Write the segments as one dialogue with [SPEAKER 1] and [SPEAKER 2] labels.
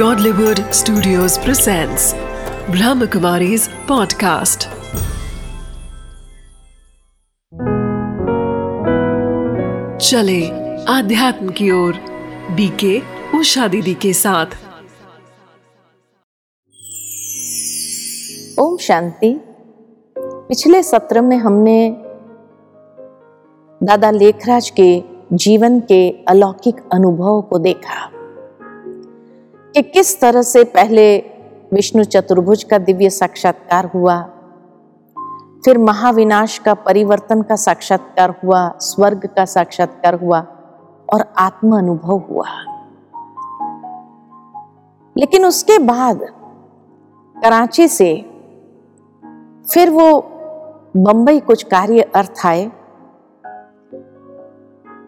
[SPEAKER 1] Godlywood Studios presents Brahmakumari's podcast. चले आध्यात्म की ओर बीके उषा दीदी के साथ।
[SPEAKER 2] ओम शांति। पिछले सत्र में हमने दादा लेखराज के जीवन के अलौकिक अनुभव को देखा। कि किस तरह से पहले विष्णु चतुर्भुज का दिव्य साक्षात्कार हुआ? फिर महाविनाश का परिवर्तन का साक्षात्कार हुआ, स्वर्ग का साक्षात्कार हुआ और आत्म अनुभव हुआ। लेकिन उसके बाद कराची से फिर वो बंबई कुछ कार्य अर्थ आए।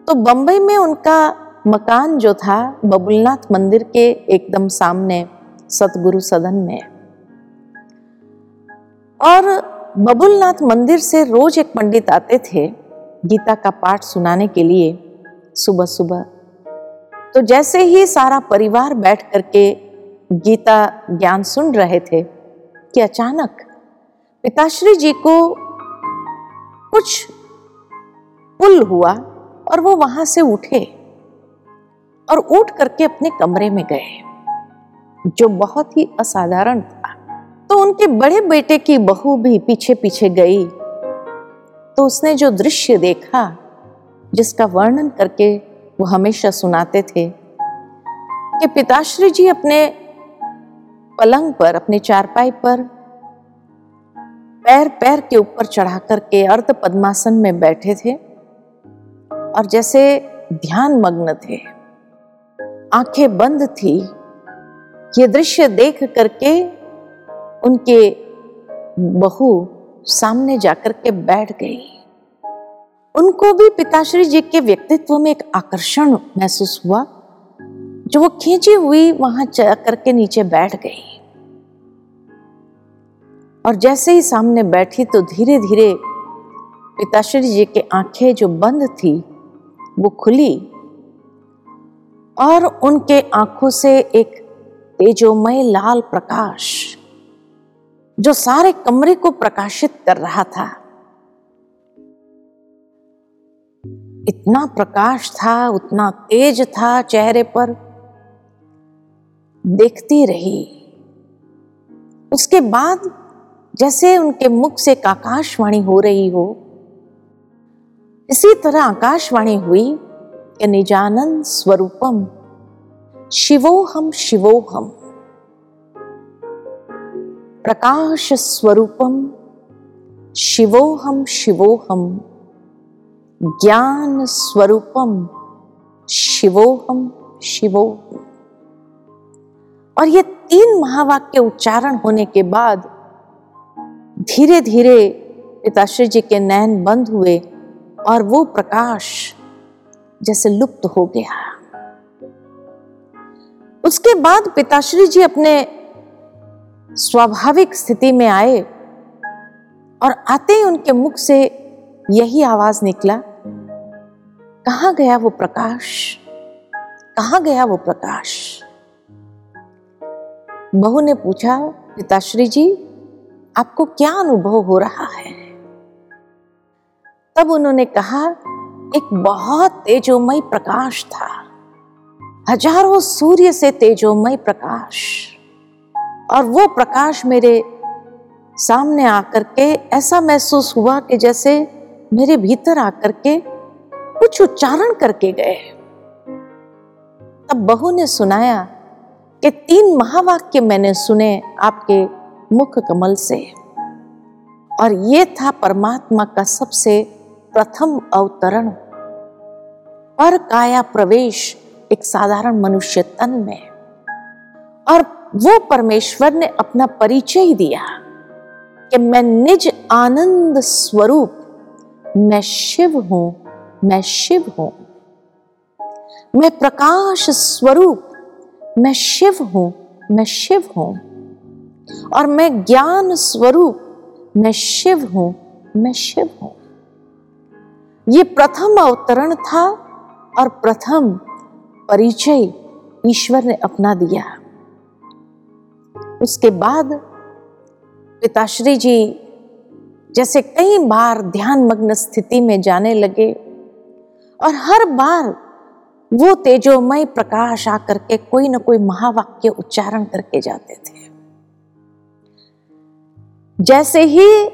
[SPEAKER 2] तो बंबई में उनका मकान जो था बबुलनाथ मंदिर के एकदम सामने सतगुरु सदन में। और बबुलनाथ मंदिर से रोज एक पंडित आते थे गीता का पाठ सुनाने के लिए सुबह सुबह। तो जैसे ही सारा परिवार बैठ करके गीता ज्ञान सुन रहे थे कि अचानक पिताश्री जी को कुछ पुल हुआ और वो वहाँ से उठे। और उठ करके अपने कमरे में गए। जो बहुत ही असाधारण था। तो उनके बड़े बेटे की बहू भी पीछे पीछे गई। तो उसने जो दृश्य देखा, जिसका वर्णन करके वो हमेशा सुनाते थे कि पिताश्री जी अपने पलंग पर, अपने चारपाई पर पैर पैर के ऊपर चढ़ा करके अर्ध पद्मासन में बैठे थे और जैसे ध्यान मग्न थे। आँखें बंद थी। ये दृश्य देख करके उनके बहू सामने जाकर के बैठ गई। उनको भी पिताश्री जी के व्यक्तित्व में एक आकर्षण महसूस हुआ, जो वो खींची हुई वहाँ जाकर के नीचे बैठ गई। और जैसे ही सामने बैठी तो धीरे धीरे पिताश्री जी के आँखें जो बंद थी, वो खुली। और उनके आँखों से एक तेजोमय लाल प्रकाश, जो सारे कमरे को प्रकाशित कर रहा था। इतना प्रकाश था, उतना तेज था, चेहरे पर देखती रही। उसके बाद जैसे उनके मुख से एक आकाशवाणी हो रही हो, इसी तरह आकाशवाणी हुई निजानंद स्वरूपम, शिवोहम शिवोहम। प्रकाश स्वरूपम, शिवोहम शिवोहम। ज्ञान स्वरूपम, शिवोहम शिवोहम। और ये तीन महावाक्य उच्चारण होने के बाद धीरे धीरे पिताश्री जी के नयन बंद हुए और वो प्रकाश जैसे लुप्त हो गया। उसके बाद पिताश्री जी अपने स्वाभाविक स्थिति में आए और आते ही उनके मुख से यही आवाज़ निकला, कहा गया वो प्रकाश? कहा गया वो प्रकाश? बहू ने पूछा, पिताश्री जी, आपको क्या अनुभव हो रहा है? तब उन्होंने कहा एक बहुत तेजोमय प्रकाश था। हज़ारों सूर्य से तेजोमय प्रकाश। और वो प्रकाश मेरे सामने आकर के ऐसा महसूस हुआ कि जैसे मेरे भीतर आकर के कुछ उच्चारण करके गए। तब बहू ने सुनाया कि तीन महावाक्य मैंने सुने आपके मुख कमल से। और ये था परमात्मा का सबसे प्रथम अवतरण। पर काया प्रवेश एक साधारण मनुष्य तन में और वो परमेश्वर ने अपना परिचय दिया कि मैं निज आनंद स्वरूप, मैं शिव हूँ, मैं शिव हूँ। मैं प्रकाश स्वरूप, मैं शिव हूँ, मैं शिव हूँ। और मैं ज्ञान स्वरूप, मैं शिव हूँ, मैं शिव हूँ। ये प्रथम अवतरण था और प्रथम परिचय ईश्वर ने अपना दिया। उसके बाद पिताश्री जी जैसे कई बार ध्यान मग्न स्थिति में जाने लगे और हर बार वो तेजोमय प्रकाश आकर के कोई ना कोई महावाक्य उच्चारण करके जाते थे। जैसे ही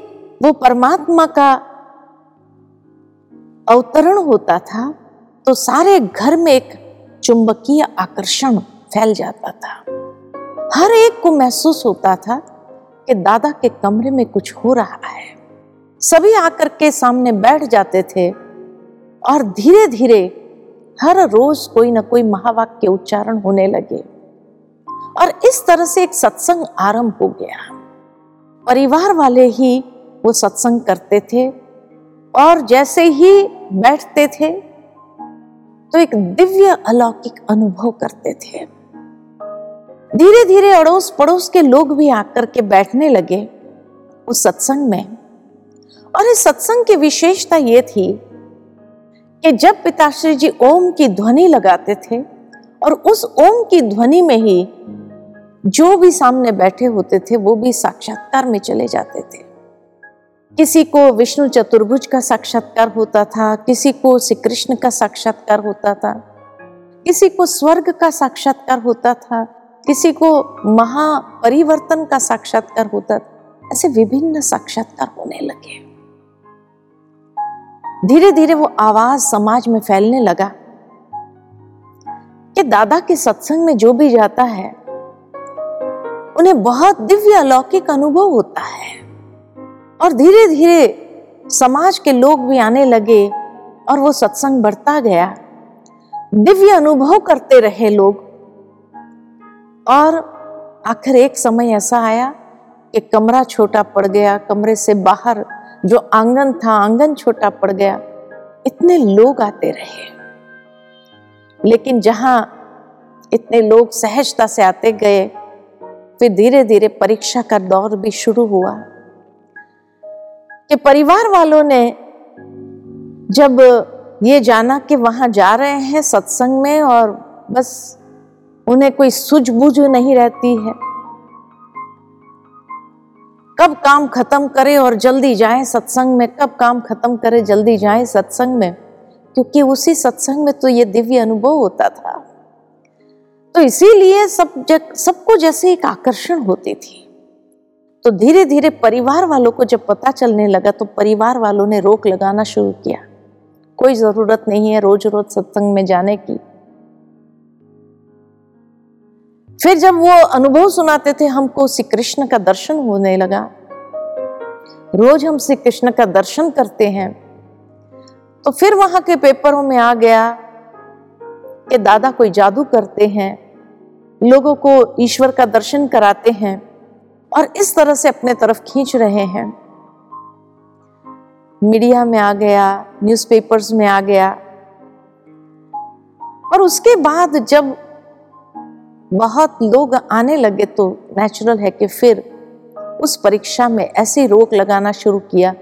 [SPEAKER 2] वो परमात्मा का अवतरण होता था तो सारे घर में एक चुंबकीय आकर्षण फैल जाता था। हर एक को महसूस होता था कि दादा के कमरे में कुछ हो रहा है। सभी आकर के सामने बैठ जाते थे और धीरे धीरे हर रोज कोई ना कोई महावाक्य उच्चारण होने लगे और इस तरह से एक सत्संग आरंभ हो गया। परिवार वाले ही वो सत्संग करते थे और जैसे ही बैठते थे तो एक दिव्य अलौकिक अनुभव करते थे। धीरे धीरे अड़ोस पड़ोस के लोग भी आकर के बैठने लगे उस सत्संग में। और इस सत्संग की विशेषता यह थी कि जब पिताश्री जी ओम की ध्वनि लगाते थे और उस ओम की ध्वनि में ही जो भी सामने बैठे होते थे, वो भी साक्षात्कार में चले जाते थे। किसी को विष्णु चतुर्भुज का साक्षात्कार होता था, किसी को श्री कृष्ण का साक्षात्कार होता था, किसी को स्वर्ग का साक्षात्कार होता था, किसी को महापरिवर्तन का साक्षात्कार होता था, ऐसे विभिन्न साक्षात्कार होने लगे। धीरे धीरे वो आवाज़ समाज में फैलने लगा कि दादा के सत्संग में जो भी जाता है, उन्हें बहुत दिव्य अलौकिक अनुभव होता है। और धीरे धीरे समाज के लोग भी आने लगे और वो सत्संग बढ़ता गया। दिव्य अनुभव करते रहे लोग। और आखिर एक समय ऐसा आया कि कमरा छोटा पड़ गया, कमरे से बाहर जो आँगन था, आँगन छोटा पड़ गया। इतने लोग आते रहे। लेकिन जहाँ इतने लोग सहजता से आते गए, फिर धीरे धीरे परीक्षा का दौर भी शुरू हुआ। कि परिवार वालों ने जब ये जाना कि वहाँ जा रहे हैं सत्संग में और बस उन्हें कोई सूझबूझ नहीं रहती है। कब काम खत्म करे और जल्दी जाए सत्संग में, कब काम खत्म करे, जल्दी जाए सत्संग में, क्योंकि उसी सत्संग में तो ये दिव्य अनुभव होता था। तो इसीलिए सब सबको जैसे एक आकर्षण होती थी। तो धीरे धीरे परिवार वालों को जब पता चलने लगा तो परिवार वालों ने रोक लगाना शुरू किया। कोई ज़रूरत नहीं है रोज रोज सत्संग में जाने की। फिर जब वो अनुभव सुनाते थे, हमको श्री कृष्ण का दर्शन होने लगा। रोज हम श्री कृष्ण का दर्शन करते हैं। तो फिर वहाँ के पेपरों में आ गया कि दादा कोई जादू करते हैं। लोगों को ईश्वर का दर्शन कराते हैं। और इस तरह से अपने तरफ़ खींच रहे हैं। मीडिया में आ गया न्यूज़पेपर्स में आ गया। और उसके बाद जब बहुत लोग आने लगे तो नेचुरल है कि फिर उस परीक्षा में ऐसी रोक लगाना शुरू किया।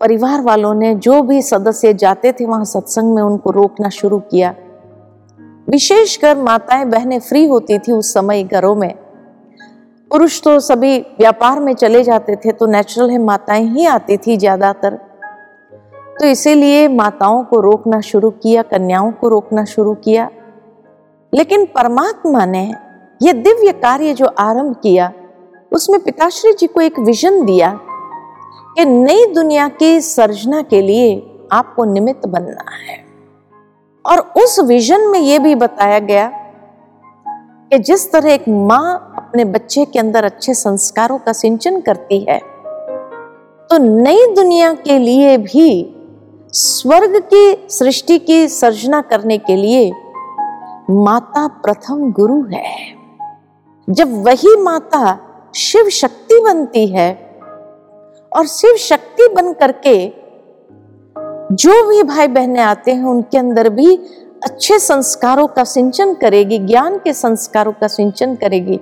[SPEAKER 2] परिवार वालों ने जो भी सदस्य जाते थे, वहाँ सत्संग में उनको रोकना शुरू किया। विशेषकर माताएँ बहनें फ्री होती थी उस समय घरों में। पुरुष तो सभी व्यापार में चले जाते थे तो नेचुरल है, माताएँ ही आती थी ज़्यादातर। तो इसीलिए माताओं को रोकना शुरू किया, कन्याओं को रोकना शुरू किया। लेकिन परमात्मा ने यह दिव्य कार्य जो आरंभ किया, उसमें पिताश्री जी को एक विजन दिया कि नई दुनिया की सर्जना के लिए आपको निमित्त बनना है। और उस विजन में यह भी बताया गया कि जिस तरह एक माँ अपने बच्चे के अंदर अच्छे संस्कारों का सिंचन करती है। तो नई दुनिया के लिए भी स्वर्ग की सृष्टि की सर्जना करने के लिए माता प्रथम गुरु है। जब वही माता शिव शक्ति बनती है और शिव शक्ति बन करके जो भी भाई बहने आते हैं, उनके अंदर भी अच्छे संस्कारों का सिंचन करेगी, ज्ञान के संस्कारों का सिंचन करेगी।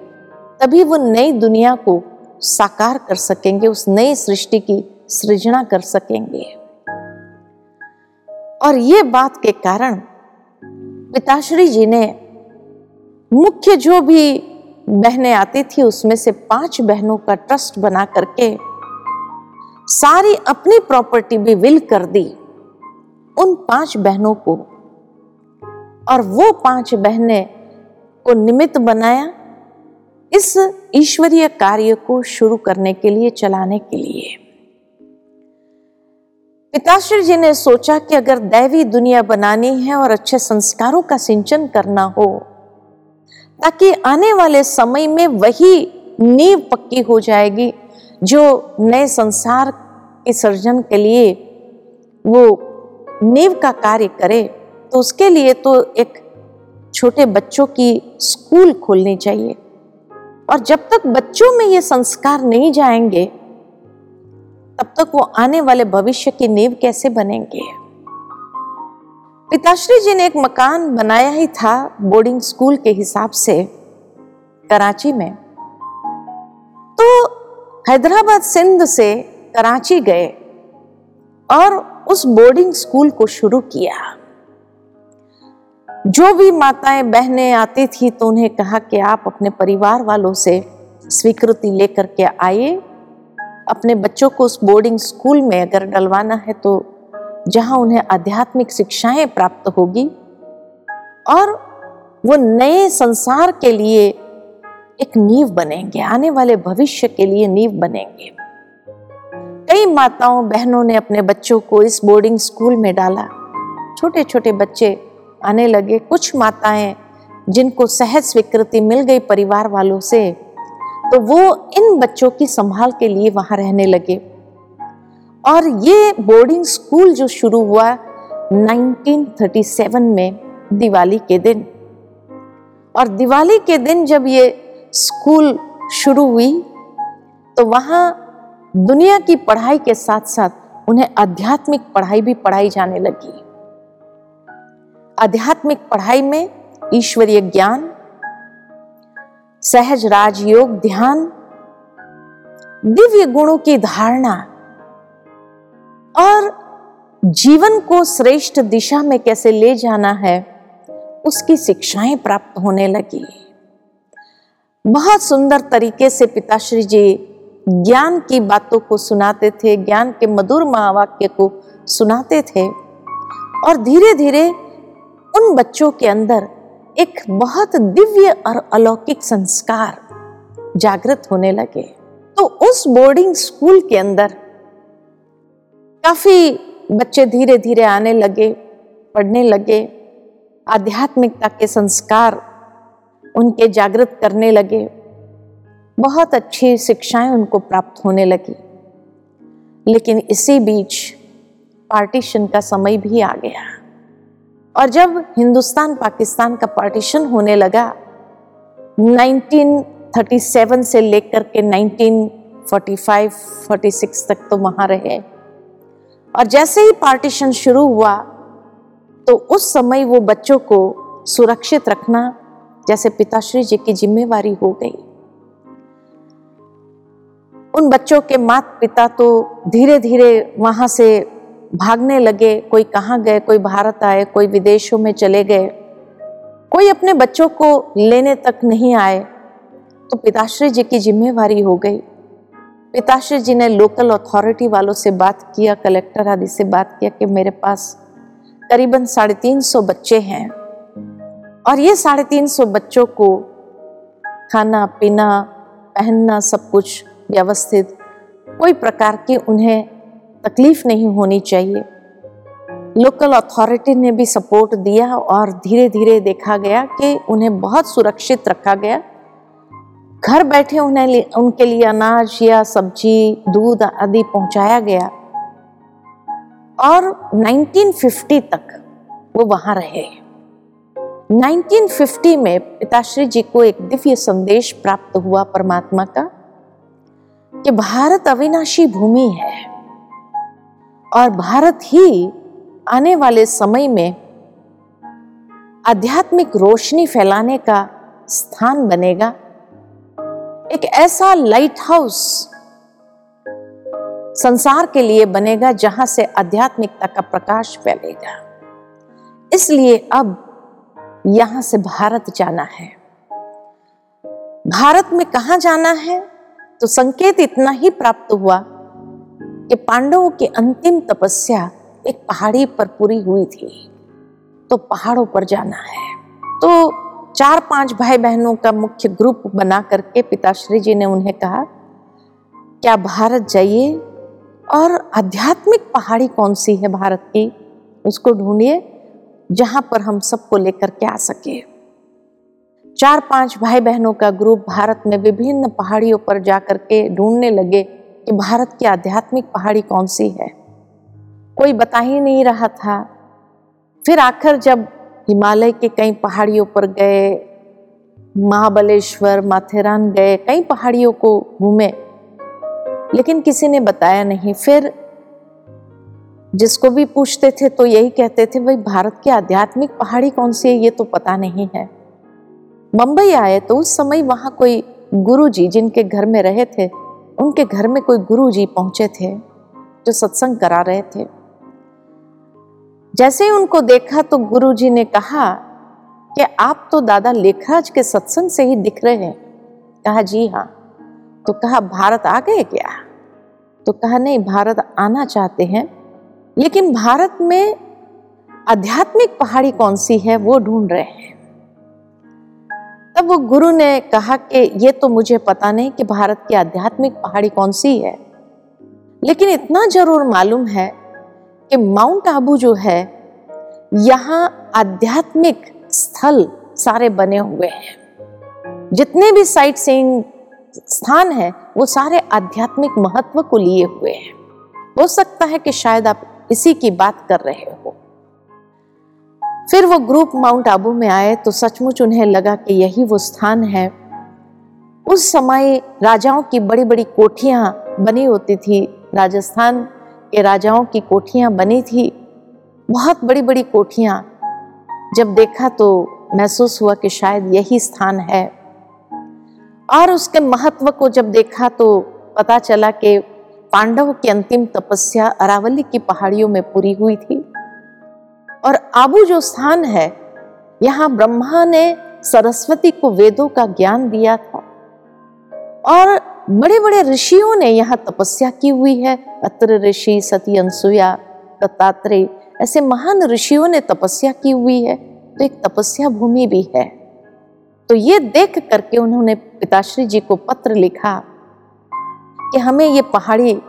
[SPEAKER 2] तभी वो नई दुनिया को साकार कर सकेंगे, उस नई सृष्टि की सृजना कर सकेंगे। और ये बात के कारण पिताश्री जी ने मुख्य जो भी बहनें आती थी, उसमें से पाँच बहनों का ट्रस्ट बना करके सारी अपनी प्रॉपर्टी भी विल कर दी उन पाँच बहनों को। और वो पाँच बहनें को निमित्त बनाया इस ईश्वरीय कार्य को शुरू करने के लिए, चलाने के लिए। पिताश्री जी ने सोचा कि अगर दैवी दुनिया बनानी है और अच्छे संस्कारों का सिंचन करना हो, ताकि आने वाले समय में वही नींव पक्की हो जाएगी जो नए संसार के सर्जन के लिए वो नींव का कार्य करे तो उसके लिए तो एक छोटे बच्चों की स्कूल खोलनी चाहिए। और जब तक बच्चों में ये संस्कार नहीं जाएँगे, तब तक वो आने वाले भविष्य की नींव कैसे बनेंगे? पिताश्री जी ने एक मकान बनाया ही था बोर्डिंग स्कूल के हिसाब से, कराची में। तो हैदराबाद सिंध से कराची गए और उस बोर्डिंग स्कूल को शुरू किया। जो भी माताएँ, बहनें आती थी तो उन्हें कहा कि आप अपने परिवार वालों से स्वीकृति लेकर के आइए। अपने बच्चों को उस बोर्डिंग स्कूल में अगर डलवाना है तो जहाँ उन्हें आध्यात्मिक शिक्षाएँ प्राप्त होगी और वो नए संसार के लिए एक नींव बनेंगे, आने वाले भविष्य के लिए नींव बनेंगे। कई माताओं, बहनों ने अपने बच्चों को इस बोर्डिंग स्कूल में डाला। छोटे छोटे बच्चे आने लगे कुछ माताएँ जिनको सहज स्वीकृति मिल गई परिवार वालों से तो वो इन बच्चों की संभाल के लिए वहाँ रहने लगे। और ये बोर्डिंग स्कूल जो शुरू हुआ 1937 में, दिवाली के दिन। और दिवाली के दिन जब ये स्कूल शुरू हुई तो वहाँ दुनिया की पढ़ाई के साथ साथ उन्हें आध्यात्मिक पढ़ाई भी पढ़ाई जाने लगी। आध्यात्मिक पढ़ाई में ईश्वरीय ज्ञान, सहज राजयोग ध्यान, दिव्य गुणों की धारणा और जीवन को श्रेष्ठ दिशा में कैसे ले जाना है, उसकी शिक्षाएँ प्राप्त होने लगी। बहुत सुंदर तरीके से पिताश्री जी ज्ञान की बातों को सुनाते थे, ज्ञान के मधुर महावाक्य को सुनाते थे और धीरे धीरे उन बच्चों के अंदर एक बहुत दिव्य और अलौकिक संस्कार जागृत होने लगे। तो उस बोर्डिंग स्कूल के अंदर काफ़ी बच्चे धीरे धीरे आने लगे, पढ़ने लगे, आध्यात्मिकता के संस्कार उनके जागृत करने लगे। बहुत अच्छी शिक्षाएँ उनको प्राप्त होने लगी। लेकिन इसी बीच पार्टीशन का समय भी आ गया। और जब हिंदुस्तान पाकिस्तान का पार्टीशन होने लगा 1937 से लेकर के 1945 46 तक तो वहाँ रहे। और जैसे ही पार्टीशन शुरू हुआ तो उस समय वो बच्चों को सुरक्षित रखना जैसे पिताश्री जी की जिम्मेवारी हो गई। उन बच्चों के माता पिता तो धीरे धीरे वहाँ से भागने लगे, कोई कहाँ गए, कोई भारत आए, कोई विदेशों में चले गए। कोई अपने बच्चों को लेने तक नहीं आए। तो पिताश्री जी की जिम्मेवारी हो गई। पिताश्री जी ने लोकल अथॉरिटी वालों से बात किया कलेक्टर आदि से बात किया कि मेरे पास करीबन साढ़े तीन सौ बच्चे हैं। और ये साढ़े तीन सौ बच्चों को खाना, पीना, पहनना, सब कुछ व्यवस्थित, कोई प्रकार की उन्हें तकलीफ़ नहीं होनी चाहिए। लोकल अथॉरिटी ने भी सपोर्ट दिया और धीरे धीरे देखा गया कि उन्हें बहुत सुरक्षित रखा गया। घर बैठे उन्हें उनके लिए अनाज या सब्ज़ी, दूध आदि पहुँचाया गया। और 1950 तक वो वहाँ रहे। 1950 में पिताश्री जी को एक दिव्य संदेश प्राप्त हुआ परमात्मा का कि भारत अविनाशी भूमि है। और भारत ही आने वाले समय में आध्यात्मिक रोशनी फैलाने का स्थान बनेगा। एक ऐसा लाइट हाउस संसार के लिए बनेगा जहाँ से आध्यात्मिकता का प्रकाश फैलेगा। इसलिए अब यहाँ से भारत जाना है। भारत में कहा जाना है? तो संकेत इतना ही प्राप्त हुआ कि पांडवों की अंतिम तपस्या एक पहाड़ी पर पूरी हुई थी। तो पहाड़ों पर जाना है। तो चार पाँच भाई बहनों का मुख्य ग्रुप बना करके पिताश्री जी ने उन्हें कहा, क्या भारत जाइए? और आध्यात्मिक पहाड़ी कौन सी है भारत की? उसको ढूंढिए, जहाँ पर हम सबको लेकर के आ सके। चार पाँच भाई बहनों का ग्रुप भारत में विभिन्न पहाड़ियों पर जाकर के ढूँढने लगे। कि भारत की आध्यात्मिक पहाड़ी कौन सी है? कोई बता ही नहीं रहा था। फिर आखिर जब हिमालय के कई पहाड़ियों पर गए, महाबलेश्वर, माथेरान गए, कई पहाड़ियों को घूमे, लेकिन किसी ने बताया नहीं। फिर जिसको भी पूछते थे तो यही कहते थे, भाई, भारत की आध्यात्मिक पहाड़ी कौन सी है, ये तो पता नहीं है। मुंबई आए तो उस समय वहाँ कोई गुरु जी जिनके घर में रहे थे उनके घर में कोई गुरु जी पहुँचे थे, जो सत्संग करा रहे थे। जैसे ही उनको देखा तो गुरु जी ने कहा कि आप तो दादा लेखराज के सत्संग से ही दिख रहे हैं। कहा, जी हाँ। तो कहा, भारत आ गए क्या? तो कहा, नहीं, भारत आना चाहते हैं, लेकिन भारत में आध्यात्मिक पहाड़ी कौन सी है, वो ढूंढ रहे हैं। तब वो गुरु ने कहा कि ये तो मुझे पता नहीं कि भारत की आध्यात्मिक पहाड़ी कौन सी है। लेकिन इतना ज़रूर मालूम है कि माउंट आबू जो है, यहाँ आध्यात्मिक स्थल सारे बने हुए हैं। जितने भी साइट सीइंग स्थान है, वो सारे आध्यात्मिक महत्व को लिए हुए हैं। हो सकता है कि शायद आप इसी की बात कर रहे हो। फिर वो ग्रुप माउंट आबू में आए तो सचमुच उन्हें लगा कि यही वो स्थान है। उस समय राजाओं की बड़ी बड़ी कोठियाँ बनी होती थी। राजस्थान के राजाओं की कोठियाँ बनी थी। बहुत बड़ी बड़ी कोठियाँ। जब देखा तो महसूस हुआ कि शायद यही स्थान है। और उसके महत्व को जब देखा तो पता चला कि पांडव की अंतिम तपस्या अरावली की पहाड़ियों में पूरी हुई थी। और आबू जो स्थान है, यहाँ ब्रह्मा ने सरस्वती को वेदों का ज्ञान दिया था। और बड़े बड़े ऋषियों ने यहाँ तपस्या की हुई है। अत्र ऋषि, सती अंसुया दत्तात्रेय, ऐसे महान ऋषियों ने तपस्या की हुई है। तो एक तपस्या भूमि भी है। तो ये देख करके उन्होंने पिताश्री जी को पत्र लिखा कि हमें ये पहाड़ी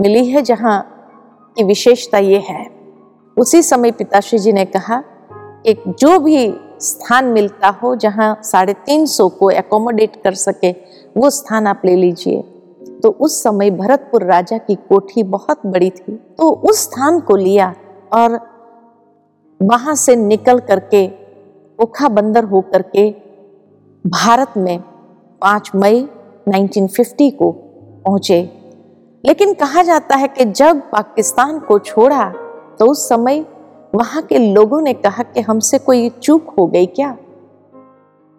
[SPEAKER 2] मिली है जहाँ की विशेषता ये है। उसी समय पिताश्री जी ने कहा, एक जो भी स्थान मिलता हो जहाँ साढ़े तीन सौ को एकोमोडेट कर सके, वो स्थान आप ले लीजिए। तो उस समय भरतपुर राजा की कोठी बहुत बड़ी थी। तो उस स्थान को लिया और वहाँ से निकल करके ओखा बंदर होकर के भारत में 5 मई 1950 को पहुँचे। लेकिन कहा जाता है कि जब पाकिस्तान को छोड़ा तो उस समय वहाँ के लोगों ने कहा कि हमसे कोई चूक हो गई क्या?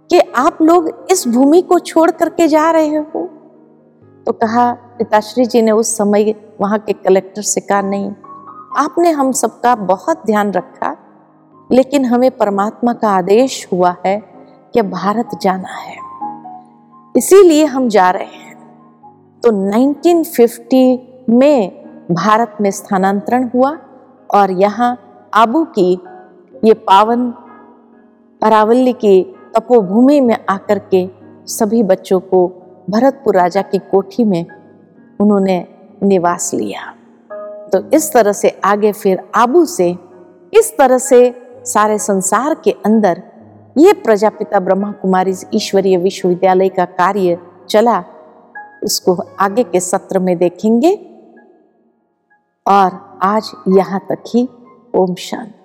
[SPEAKER 2] कि आप लोग इस भूमि को छोड़ करके जा रहे हो? तो कहा, पिताश्री जी ने उस समय वहाँ के कलेक्टर से कहा, नहीं, आपने हम सबका बहुत ध्यान रखा, लेकिन हमें परमात्मा का आदेश हुआ है कि भारत जाना है। इसीलिए हम जा रहे हैं। तो 1950 में भारत में स्थानांतरण हुआ। और यहाँ आबू की ये पावन अरावली की तपोभूमि में आकर के सभी बच्चों को भरतपुर राजा की कोठी में उन्होंने निवास लिया। तो इस तरह से आगे फिर आबू से, इस तरह से सारे संसार के अंदर ये प्रजापिता ब्रह्मा कुमारी ईश्वरीय विश्वविद्यालय का कार्य चला, उसको आगे के सत्र में देखेंगे। और आज यहाँ तक ही ओम शांति।